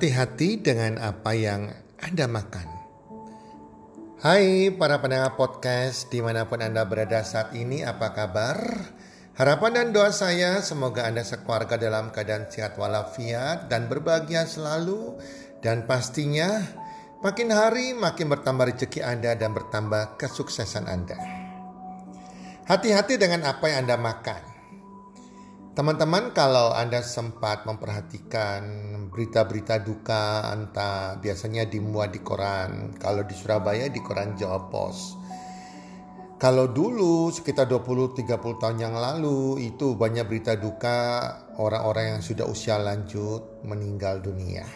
Hati-hati dengan apa yang Anda makan. Hai para pendengar podcast di mana pun Anda berada saat ini, apa kabar? Harapan dan doa saya semoga Anda sekeluarga dalam keadaan sehat walafiat dan berbahagia selalu. Dan pastinya makin hari makin bertambah rezeki Anda dan bertambah kesuksesan Anda. Hati-hati dengan apa yang Anda makan. Teman-teman kalau Anda sempat memperhatikan berita-berita duka entah biasanya dimuat di koran. Kalau di Surabaya di koran Jawa Pos. Kalau dulu sekitar 20-30 tahun yang lalu itu banyak berita duka orang-orang yang sudah usia lanjut meninggal dunia.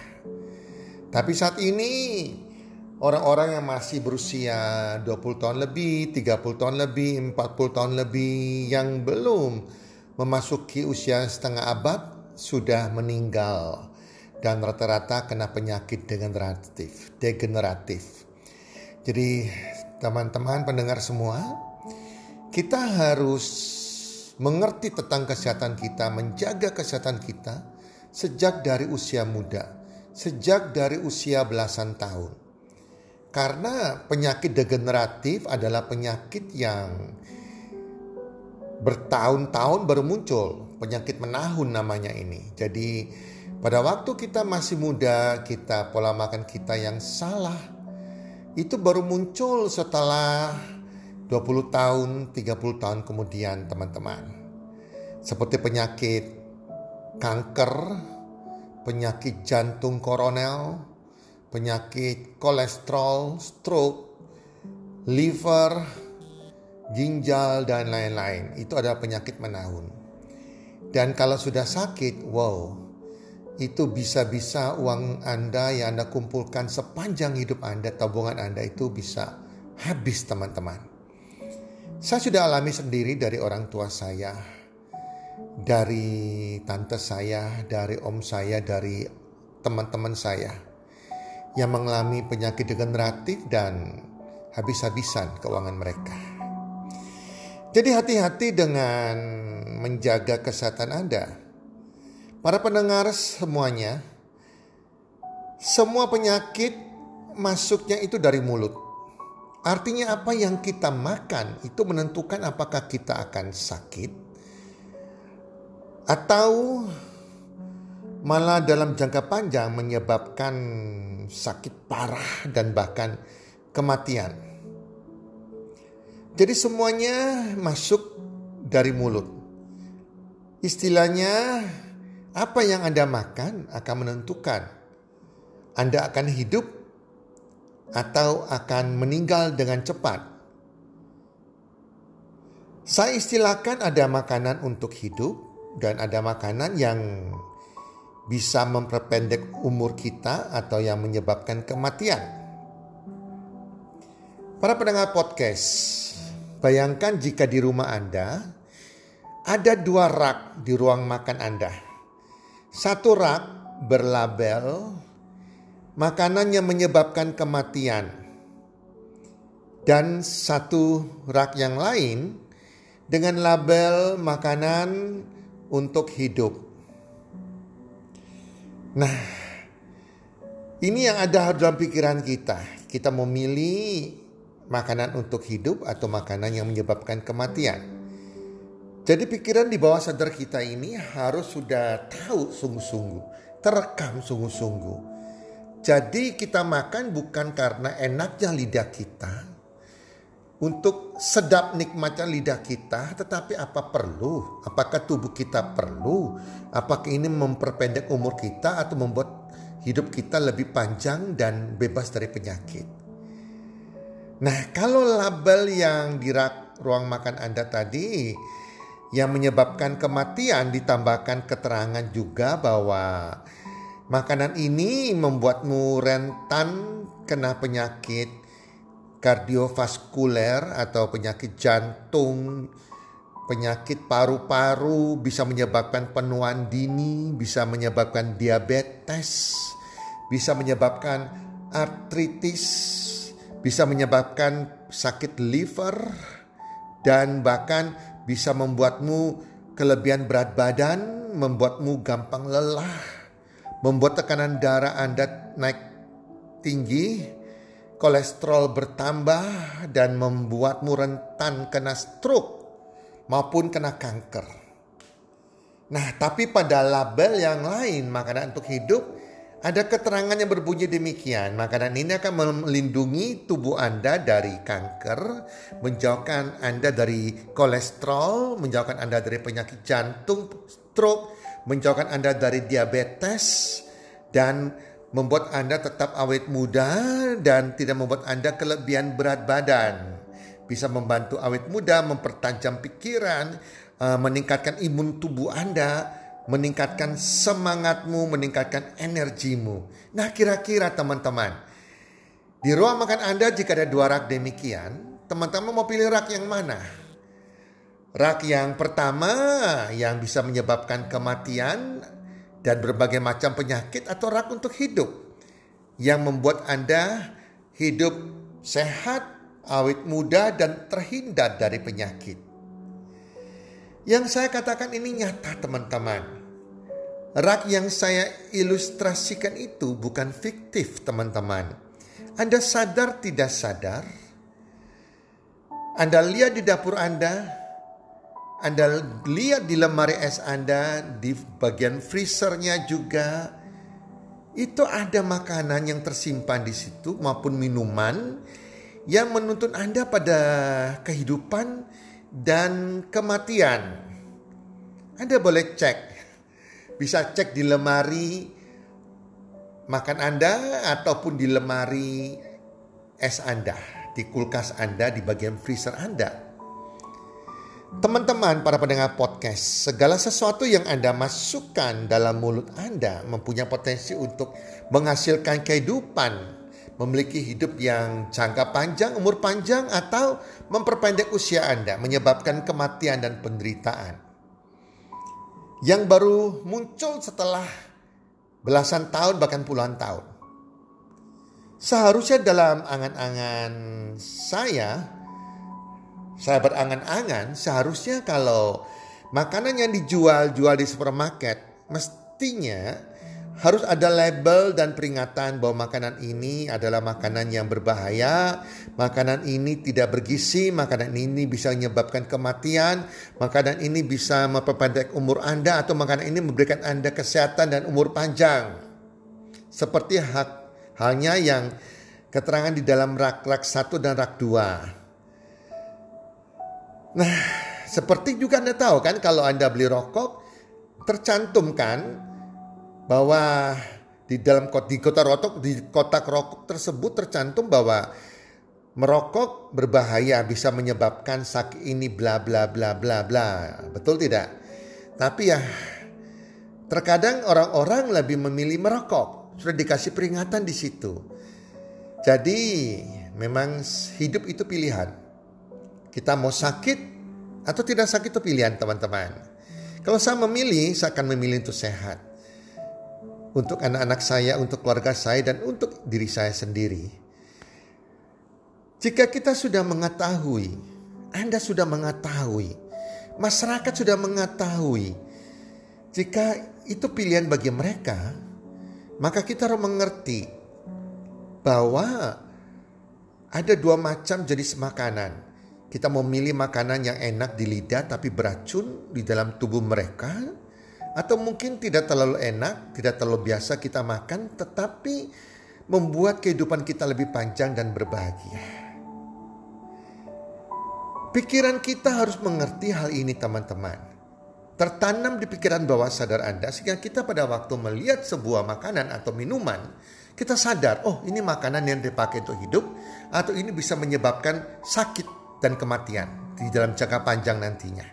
Tapi saat ini orang-orang yang masih berusia 20 tahun lebih, 30 tahun lebih, 40 tahun lebih yang belum memasuki usia setengah abad sudah meninggal dan rata-rata kena penyakit degeneratif, degeneratif. Jadi teman-teman pendengar semua, kita harus mengerti tentang kesehatan kita, menjaga kesehatan kita sejak dari usia muda, sejak dari usia belasan tahun. Karena penyakit degeneratif adalah penyakit yang bertahun-tahun baru muncul penyakit menahun namanya ini. Jadi pada waktu kita masih muda, kita pola makan kita yang salah itu baru muncul setelah 20 tahun, 30 tahun kemudian teman-teman. Seperti penyakit kanker, penyakit jantung koroner, penyakit kolesterol, stroke, liver, ginjal, dan lain-lain. Itu adalah penyakit menahun. Dan kalau sudah sakit, wow, itu bisa-bisa uang Anda yang Anda kumpulkan sepanjang hidup Anda, tabungan Anda itu bisa habis teman-teman. Saya sudah alami sendiri dari orang tua saya, dari tante saya, dari om saya, dari teman-teman saya yang mengalami penyakit degeneratif dan habis-habisan keuangan mereka. Jadi hati-hati dengan menjaga kesehatan Anda. Para pendengar semuanya, semua penyakit masuknya itu dari mulut. Artinya apa yang kita makan itu menentukan apakah kita akan sakit atau malah dalam jangka panjang menyebabkan sakit parah dan bahkan kematian. Jadi semuanya masuk dari mulut. Istilahnya apa yang Anda makan akan menentukan Anda akan hidup atau akan meninggal dengan cepat. Saya istilahkan ada makanan untuk hidup dan ada makanan yang bisa memperpendek umur kita atau yang menyebabkan kematian. Para pendengar podcast, Bayangkan jika di rumah Anda ada dua rak di ruang makan Anda. Satu rak berlabel makanan yang menyebabkan kematian. Dan satu rak yang lain dengan label makanan untuk hidup. Nah, ini yang ada dalam pikiran kita. Kita memilih makanan untuk hidup atau makanan yang menyebabkan kematian. Jadi pikiran di bawah sadar kita ini harus sudah tahu sungguh-sungguh, terekam sungguh-sungguh. Jadi kita makan bukan karena enaknya lidah kita, untuk sedap nikmatnya lidah kita, tetapi apa perlu? Apakah tubuh kita perlu? Apakah ini memperpendek umur kita atau membuat hidup kita lebih panjang dan bebas dari penyakit? Nah, kalau label yang di ruang makan Anda tadi yang menyebabkan kematian ditambahkan keterangan juga bahwa makanan ini membuatmu rentan kena penyakit kardiovaskuler atau penyakit jantung, penyakit paru-paru, bisa menyebabkan penuaan dini, bisa menyebabkan diabetes, bisa menyebabkan artritis, bisa menyebabkan sakit liver, dan bahkan bisa membuatmu kelebihan berat badan, membuatmu gampang lelah, membuat tekanan darah Anda naik tinggi, kolesterol bertambah dan membuatmu rentan kena stroke maupun kena kanker. Nah, tapi pada label yang lain makanan untuk hidup ada keterangan yang berbunyi demikian, makanan ini akan melindungi tubuh Anda dari kanker, menjauhkan Anda dari kolesterol, menjauhkan Anda dari penyakit jantung, stroke, menjauhkan Anda dari diabetes, dan membuat Anda tetap awet muda dan tidak membuat Anda kelebihan berat badan. Bisa membantu awet muda, mempertajam pikiran, eh, meningkatkan imun tubuh Anda, meningkatkan semangatmu, meningkatkan energimu. Nah, kira-kira teman-teman, di ruang makan Anda jika ada dua rak demikian, teman-teman mau pilih rak yang mana? Rak yang pertama yang bisa menyebabkan kematian dan berbagai macam penyakit atau rak untuk hidup yang membuat Anda hidup sehat, awet muda dan terhindar dari penyakit. Yang saya katakan ini nyata teman-teman. Rak yang saya ilustrasikan itu bukan fiktif teman-teman. Anda sadar tidak sadar? Anda lihat di dapur Anda, Anda lihat di lemari es Anda, di bagian freezernya juga, itu ada makanan yang tersimpan di situ maupun minuman yang menuntun Anda pada kehidupan dan kematian. Anda boleh cek, bisa cek di lemari makan Anda ataupun di lemari es Anda, di kulkas Anda, di bagian freezer Anda. Teman-teman para pendengar podcast, segala sesuatu yang Anda masukkan dalam mulut Anda mempunyai potensi untuk menghasilkan kehidupan memiliki hidup yang jangka panjang, umur panjang, atau memperpendek usia Anda, menyebabkan kematian dan penderitaan. Yang baru muncul setelah belasan tahun, bahkan puluhan tahun. Seharusnya dalam angan-angan saya, saya berangan-angan, seharusnya kalau makanan yang dijual-jual di supermarket, mestinya harus ada label dan peringatan bahwa makanan ini adalah makanan yang berbahaya, makanan ini tidak bergizi, makanan ini bisa menyebabkan kematian, makanan ini bisa memperpendek umur Anda atau makanan ini memberikan Anda kesehatan dan umur panjang. Seperti hak halnya yang keterangan di dalam rak-rak 1 dan rak 2. Nah, seperti juga Anda tahu kan kalau Anda beli rokok tercantumkan bahwa di dalam di kota rotok di kotak rokok tersebut tercantum bahwa merokok berbahaya bisa menyebabkan sakit ini bla bla bla bla bla. Betul tidak? Tapi ya terkadang orang-orang lebih memilih merokok. Sudah dikasih peringatan di situ. Jadi memang hidup itu pilihan. Kita mau sakit atau tidak sakit itu pilihan teman-teman. Kalau saya memilih, saya akan memilih untuk sehat untuk anak-anak saya, untuk keluarga saya, dan untuk diri saya sendiri. Jika kita sudah mengetahui, Anda sudah mengetahui, masyarakat sudah mengetahui, jika itu pilihan bagi mereka, maka kita harus mengerti bahwa ada dua macam jenis makanan. kita memilih makanan yang enak di lidah tapi beracun di dalam tubuh mereka atau mungkin tidak terlalu enak, tidak terlalu biasa kita makan tetapi membuat kehidupan kita lebih panjang dan berbahagia. Pikiran kita harus mengerti hal ini teman-teman. Tertanam di pikiran bawah sadar Anda sehingga kita pada waktu melihat sebuah makanan atau minuman, kita sadar, oh ini makanan yang dipakai untuk hidup atau ini bisa menyebabkan sakit dan kematian di dalam jangka panjang nantinya.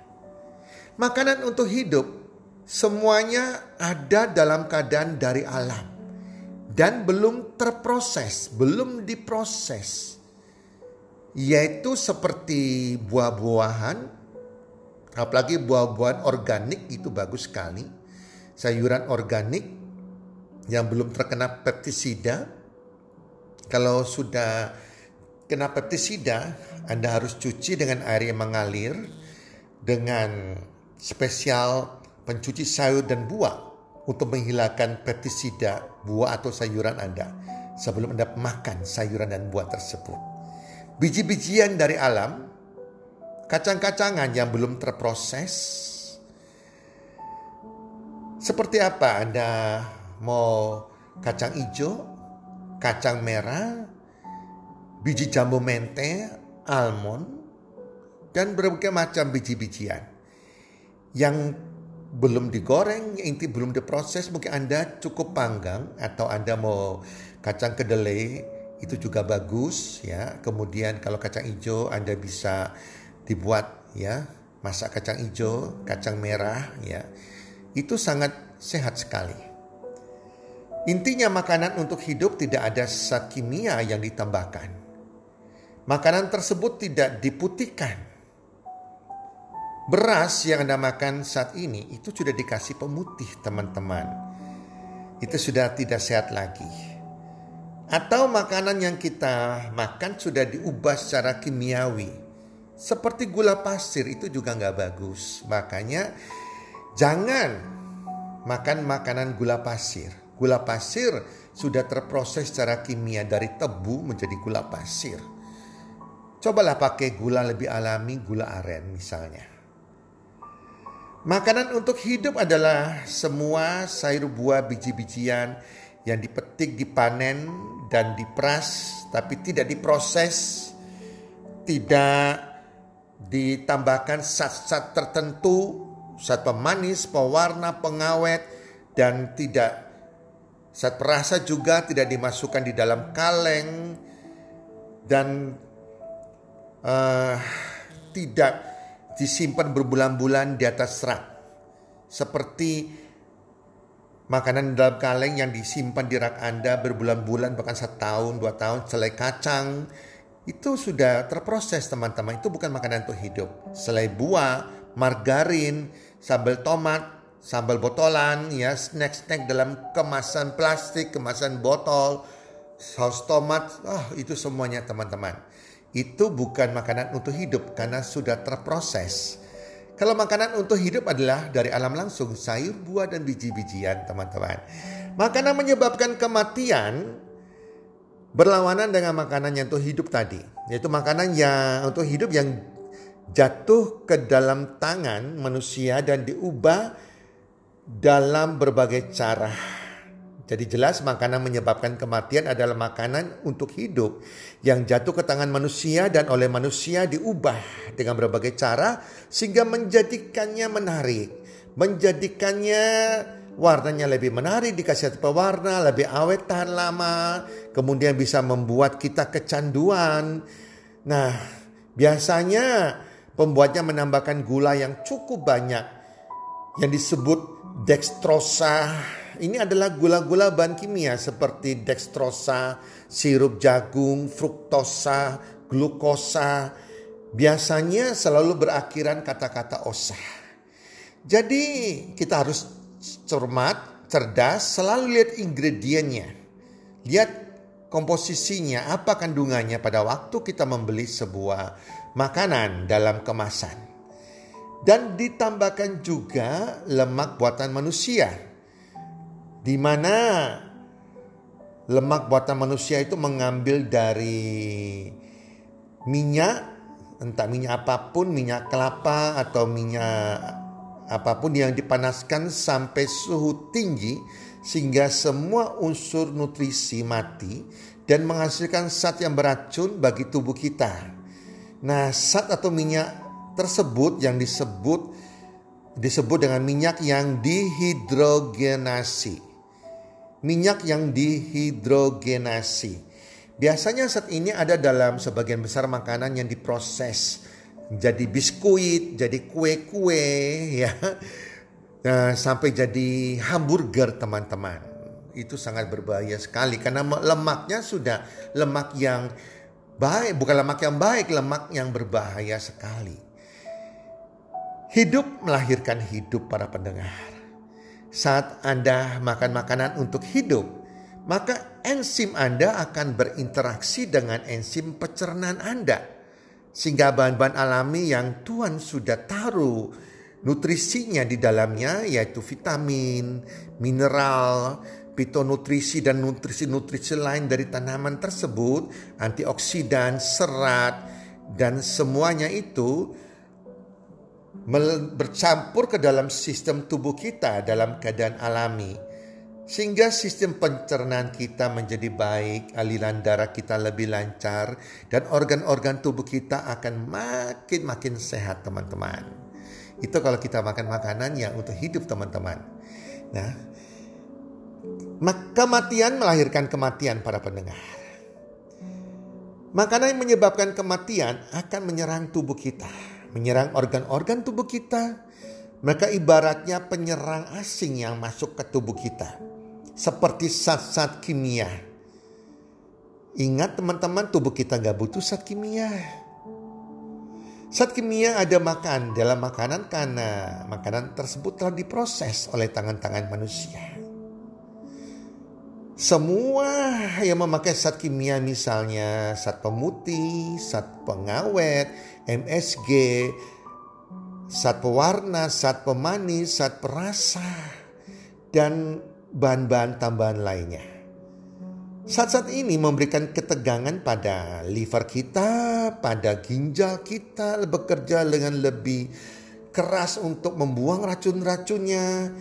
Makanan untuk hidup semuanya ada dalam keadaan dari alam dan belum terproses, belum diproses yaitu seperti buah-buahan, apalagi buah-buahan organik itu bagus sekali. Sayuran organik yang belum terkena pestisida. Kalau sudah kena pestisida, Anda harus cuci dengan air yang mengalir dengan spesial pencuci sayur dan buah untuk menghilangkan pestisida buah atau sayuran Anda sebelum Anda makan sayuran dan buah tersebut biji-bijian dari alam, kacang-kacangan yang belum terproses. Seperti apa Anda mau kacang hijau, kacang merah, biji jambu mente, almond, dan berbagai macam biji-bijian yang belum digoreng, inti belum diproses, mungkin Anda cukup panggang atau Anda mau kacang kedelai itu juga bagus ya. Kemudian kalau kacang hijau Anda bisa dibuat ya, masak kacang hijau, kacang merah ya. Itu sangat sehat sekali. Intinya makanan untuk hidup tidak ada zat kimia yang ditambahkan. Makanan tersebut tidak diputihkan. Beras yang Anda makan saat ini itu sudah dikasih pemutih teman-teman. Itu sudah tidak sehat lagi. Atau makanan yang kita makan sudah diubah secara kimiawi. Seperti gula pasir itu juga nggak bagus. Makanya jangan makan makanan gula pasir. Gula pasir sudah terproses secara kimia dari tebu menjadi gula pasir. Cobalah pakai gula lebih alami, gula aren misalnya. Makanan untuk hidup adalah semua sayur buah biji-bijian yang dipetik, dipanen, dan diperas, tapi tidak diproses, tidak ditambahkan zat-zat tertentu, zat pemanis, pewarna, pengawet, dan tidak zat perasa juga tidak dimasukkan di dalam kaleng dan uh, tidak disimpan berbulan-bulan di atas rak seperti makanan dalam kaleng yang disimpan di rak Anda berbulan-bulan bahkan setahun, dua tahun, selai kacang itu sudah terproses teman-teman. Itu bukan makanan untuk hidup. Selai buah, margarin, sambal tomat, sambal botolan, ya snack-snack dalam kemasan plastik, kemasan botol, saus tomat, ah itu semuanya teman-teman. Itu bukan makanan untuk hidup karena sudah terproses. Kalau makanan untuk hidup adalah dari alam langsung, sayur, buah, dan biji-bijian teman-teman. Makanan menyebabkan kematian berlawanan dengan makanan yang untuk hidup tadi. Yaitu makanan yang untuk hidup yang jatuh ke dalam tangan manusia dan diubah dalam berbagai cara jadi jelas makanan menyebabkan kematian adalah makanan untuk hidup yang jatuh ke tangan manusia dan oleh manusia diubah dengan berbagai cara sehingga menjadikannya menarik, menjadikannya warnanya lebih menarik dikasih pewarna, lebih awet tahan lama, kemudian bisa membuat kita kecanduan. Nah, biasanya pembuatnya menambahkan gula yang cukup banyak yang disebut dextrosa ini adalah gula-gula bahan kimia seperti dextrosa, sirup jagung, fruktosa, glukosa. Biasanya selalu berakhiran kata-kata osah. Jadi kita harus cermat, cerdas, selalu lihat ingredientnya. Lihat komposisinya, apa kandungannya pada waktu kita membeli sebuah makanan dalam kemasan. Dan ditambahkan juga lemak buatan manusia di mana lemak buatan manusia itu mengambil dari minyak entah minyak apa pun, minyak kelapa atau minyak apa pun yang dipanaskan sampai suhu tinggi sehingga semua unsur nutrisi mati dan menghasilkan zat yang beracun bagi tubuh kita. Nah, zat atau minyak tersebut yang disebut disebut dengan minyak yang dihidrogenasi. Minyak yang dihidrogenasi. Biasanya saat ini ada dalam sebagian besar makanan yang diproses jadi biskuit, jadi kue-kue ya. Nah, sampai jadi hamburger teman-teman. Itu sangat berbahaya sekali karena lemaknya sudah lemak yang baik, bukan lemak yang baik, lemak yang berbahaya sekali. Hidup melahirkan hidup para pendengar. Saat Anda makan makanan untuk hidup, maka enzim Anda akan berinteraksi dengan enzim pencernaan Anda. Sehingga bahan-bahan alami yang Tuhan sudah taruh nutrisinya di dalamnya yaitu vitamin, mineral, fitonutrisi dan nutrisi-nutrisi lain dari tanaman tersebut, antioksidan, serat, dan semuanya itu bercampur ke dalam sistem tubuh kita dalam keadaan alami sehingga sistem pencernaan kita menjadi baik, aliran darah kita lebih lancar, dan organ-organ tubuh kita akan makin-makin sehat teman-teman. Itu kalau kita makan makanan yang untuk hidup teman-teman. Nah, kematian melahirkan kematian para pendengar. Makanan yang menyebabkan kematian akan menyerang tubuh kita, menyerang organ-organ tubuh kita. Maka ibaratnya penyerang asing yang masuk ke tubuh kita seperti zat-zat kimia. Ingat teman-teman tubuh kita nggak butuh zat kimia. Zat kimia ada makan dalam makanan karena makanan tersebut telah diproses oleh tangan-tangan manusia. Semua yang memakai zat kimia misalnya zat pemutih, zat pengawet, MSG, zat pewarna, zat pemanis, zat perasa, dan bahan-bahan tambahan lainnya. Saat-saat ini memberikan ketegangan pada liver kita, pada ginjal kita bekerja dengan lebih keras untuk membuang racun-racunnya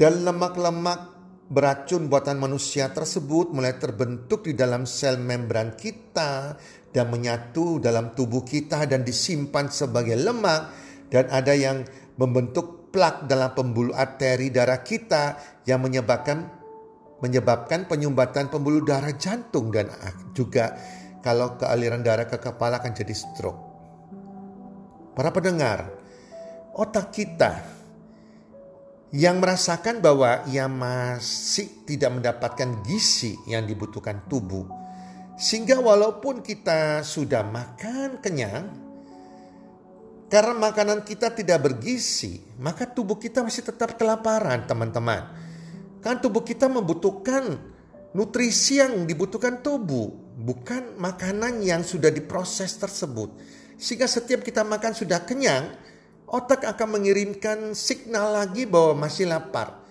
dan lemak-lemak beracun buatan manusia tersebut mulai terbentuk di dalam sel membran kita dan menyatu dalam tubuh kita dan disimpan sebagai lemak dan ada yang membentuk plak dalam pembuluh arteri darah kita yang menyebabkan menyebabkan penyumbatan pembuluh darah jantung dan juga kalau ke aliran darah ke kepala akan jadi stroke. Para pendengar, otak kita yang merasakan bahwa ia masih tidak mendapatkan gizi yang dibutuhkan tubuh. Sehingga walaupun kita sudah makan kenyang, karena makanan kita tidak bergizi, maka tubuh kita masih tetap kelaparan, teman-teman. Kan tubuh kita membutuhkan nutrisi yang dibutuhkan tubuh, bukan makanan yang sudah diproses tersebut. Sehingga setiap kita makan sudah kenyang, otak akan mengirimkan signal lagi bahwa masih lapar.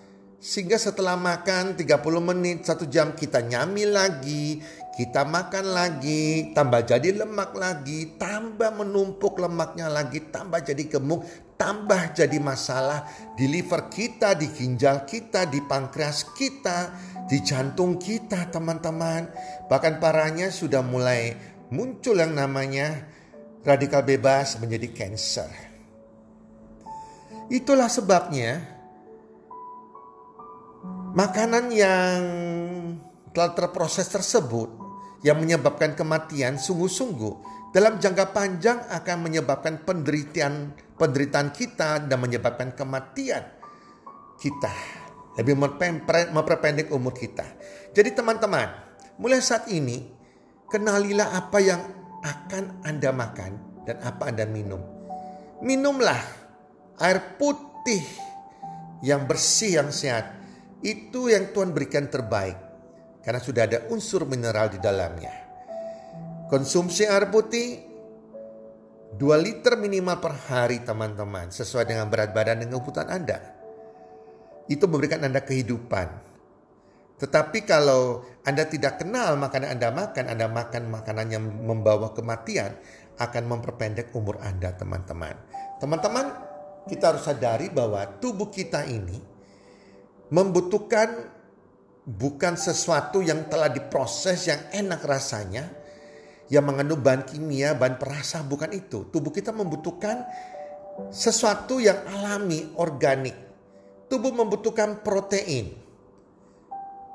Sehingga setelah makan 30 menit, satu jam kita nyamil lagi, kita makan lagi, tambah jadi lemak lagi, tambah menumpuk lemaknya lagi, tambah jadi gemuk, tambah jadi masalah di liver kita, di ginjal kita, di pankreas kita, di jantung kita teman-teman. Bahkan parahnya sudah mulai muncul yang namanya radikal bebas menjadi cancer. Itulah sebabnya makanan yang telah terproses tersebut yang menyebabkan kematian sungguh-sungguh dalam jangka panjang akan menyebabkan penderitaan penderitaan kita dan menyebabkan kematian kita. Lebih memperpendek umur kita. Jadi teman-teman, mulai saat ini kenalilah apa yang akan Anda makan dan apa Anda minum. Minumlah air putih yang bersih yang sehat. Itu yang Tuhan berikan terbaik karena sudah ada unsur mineral di dalamnya. Konsumsi air putih 2 liter minimal per hari teman-teman sesuai dengan berat badan dan kebutuhan Anda. Itu memberikan Anda kehidupan. Tetapi kalau Anda tidak kenal makanan Anda makan, Anda makan makanan yang membawa kematian, akan memperpendek umur Anda teman-teman. Teman-teman, kita harus sadari bahwa tubuh kita ini membutuhkan bukan sesuatu yang telah diproses yang enak rasanya, yang mengandung bahan kimia, bahan perasa, bukan itu. Tubuh kita membutuhkan sesuatu yang alami, organik. Tubuh membutuhkan protein.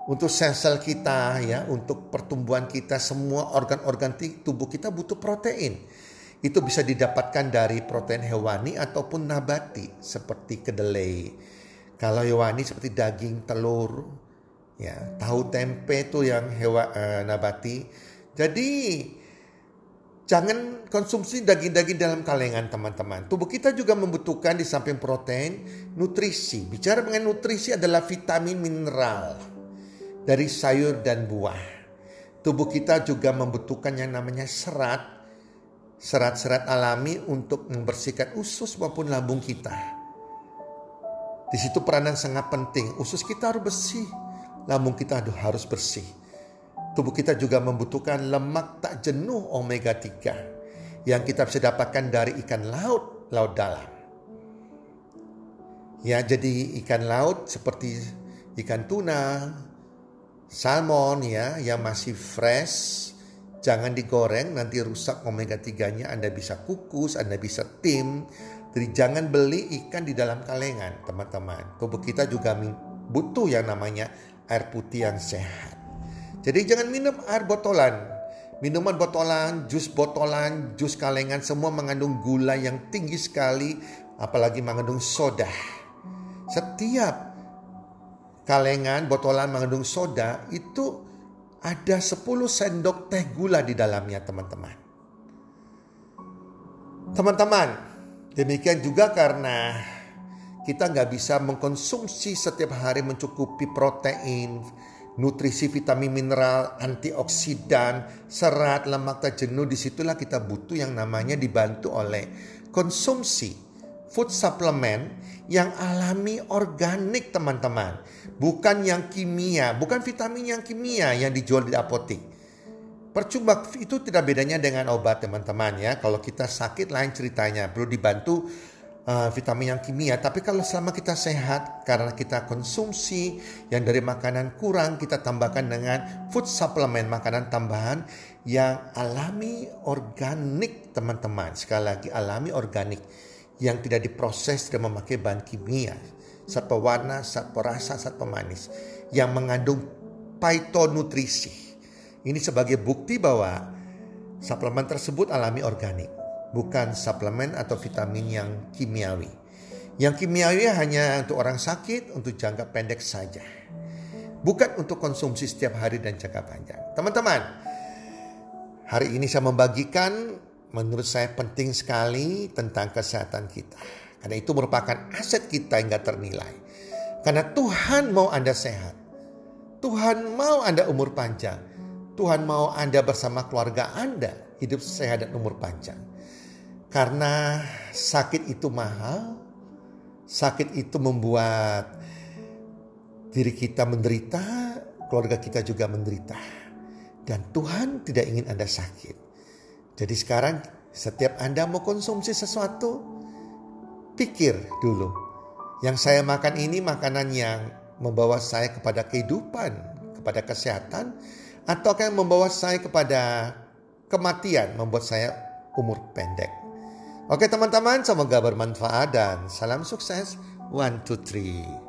Untuk sel-sel kita ya, untuk pertumbuhan kita, semua organ-organ tubuh kita butuh protein. Itu bisa didapatkan dari protein hewani ataupun nabati seperti kedelai. Kalau hewani seperti daging, telur, ya tahu tempe itu yang hewa uh, nabati. Jadi Jangan konsumsi daging-daging dalam kalengan teman-teman. Tubuh kita juga membutuhkan di samping protein, nutrisi. Bicara mengenai nutrisi adalah vitamin mineral dari sayur dan buah. Tubuh kita juga membutuhkan yang namanya serat, serat-serat alami untuk membersihkan usus maupun lambung kita. Di situ peranan sangat penting. Usus kita harus bersih, lambung kita harus bersih. Tubuh kita juga membutuhkan lemak tak jenuh omega 3 yang kita bisa dapatkan dari ikan laut, laut dalam. Ya, jadi ikan laut seperti ikan tuna, salmon ya yang masih fresh, jangan digoreng nanti rusak omega 3-nya. Anda bisa kukus, Anda bisa tim. Jadi jangan beli ikan di dalam kalengan, teman-teman. Tubuh kita juga butuh yang namanya air putih yang sehat. Jadi jangan minum air botolan. Minuman botolan, jus botolan, jus kalengan semua mengandung gula yang tinggi sekali, apalagi mengandung soda. Setiap kalengan botolan mengandung soda itu ada 10 sendok teh gula di dalamnya teman-teman. Teman-teman, demikian juga karena kita nggak bisa mengkonsumsi setiap hari mencukupi protein, nutrisi vitamin mineral, antioksidan, serat, lemak tak jenuh. Di situlah kita butuh yang namanya dibantu oleh konsumsi food supplement yang alami organik teman-teman. Bukan yang kimia, bukan vitamin yang kimia yang dijual di apotek. Percuma itu tidak bedanya dengan obat teman-teman ya. Kalau kita sakit lain ceritanya, perlu dibantu uh, vitamin yang kimia. Tapi kalau selama kita sehat karena kita konsumsi yang dari makanan kurang kita tambahkan dengan food supplement makanan tambahan yang alami organik teman-teman. Sekali lagi alami organik yang tidak diproses dan memakai bahan kimia. Zat pewarna, zat perasa, zat pemanis yang mengandung phytonutrisi. Ini sebagai bukti bahwa suplemen tersebut alami organik bukan suplemen atau vitamin yang kimiawi. Yang kimiawi hanya untuk orang sakit, untuk jangka pendek saja. Bukan untuk konsumsi setiap hari dan jangka panjang. Teman-teman, hari ini saya membagikan menurut saya penting sekali tentang kesehatan kita. Karena itu merupakan aset kita yang gak ternilai. Karena Tuhan mau Anda sehat. Tuhan mau Anda umur panjang. Tuhan mau Anda bersama keluarga Anda hidup sehat dan umur panjang. Karena sakit itu mahal, sakit itu membuat diri kita menderita, keluarga kita juga menderita. Dan Tuhan tidak ingin Anda sakit. Jadi sekarang setiap Anda mau konsumsi sesuatu, pikir dulu. Yang saya makan ini makanan yang membawa saya kepada kehidupan, kepada kesehatan, atau yang membawa saya kepada kematian, membuat saya umur pendek. Oke teman-teman, semoga bermanfaat dan salam sukses. One, two, three.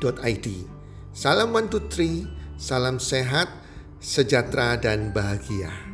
healthcommunity.id. Salam one two three, salam sehat, sejahtera dan bahagia.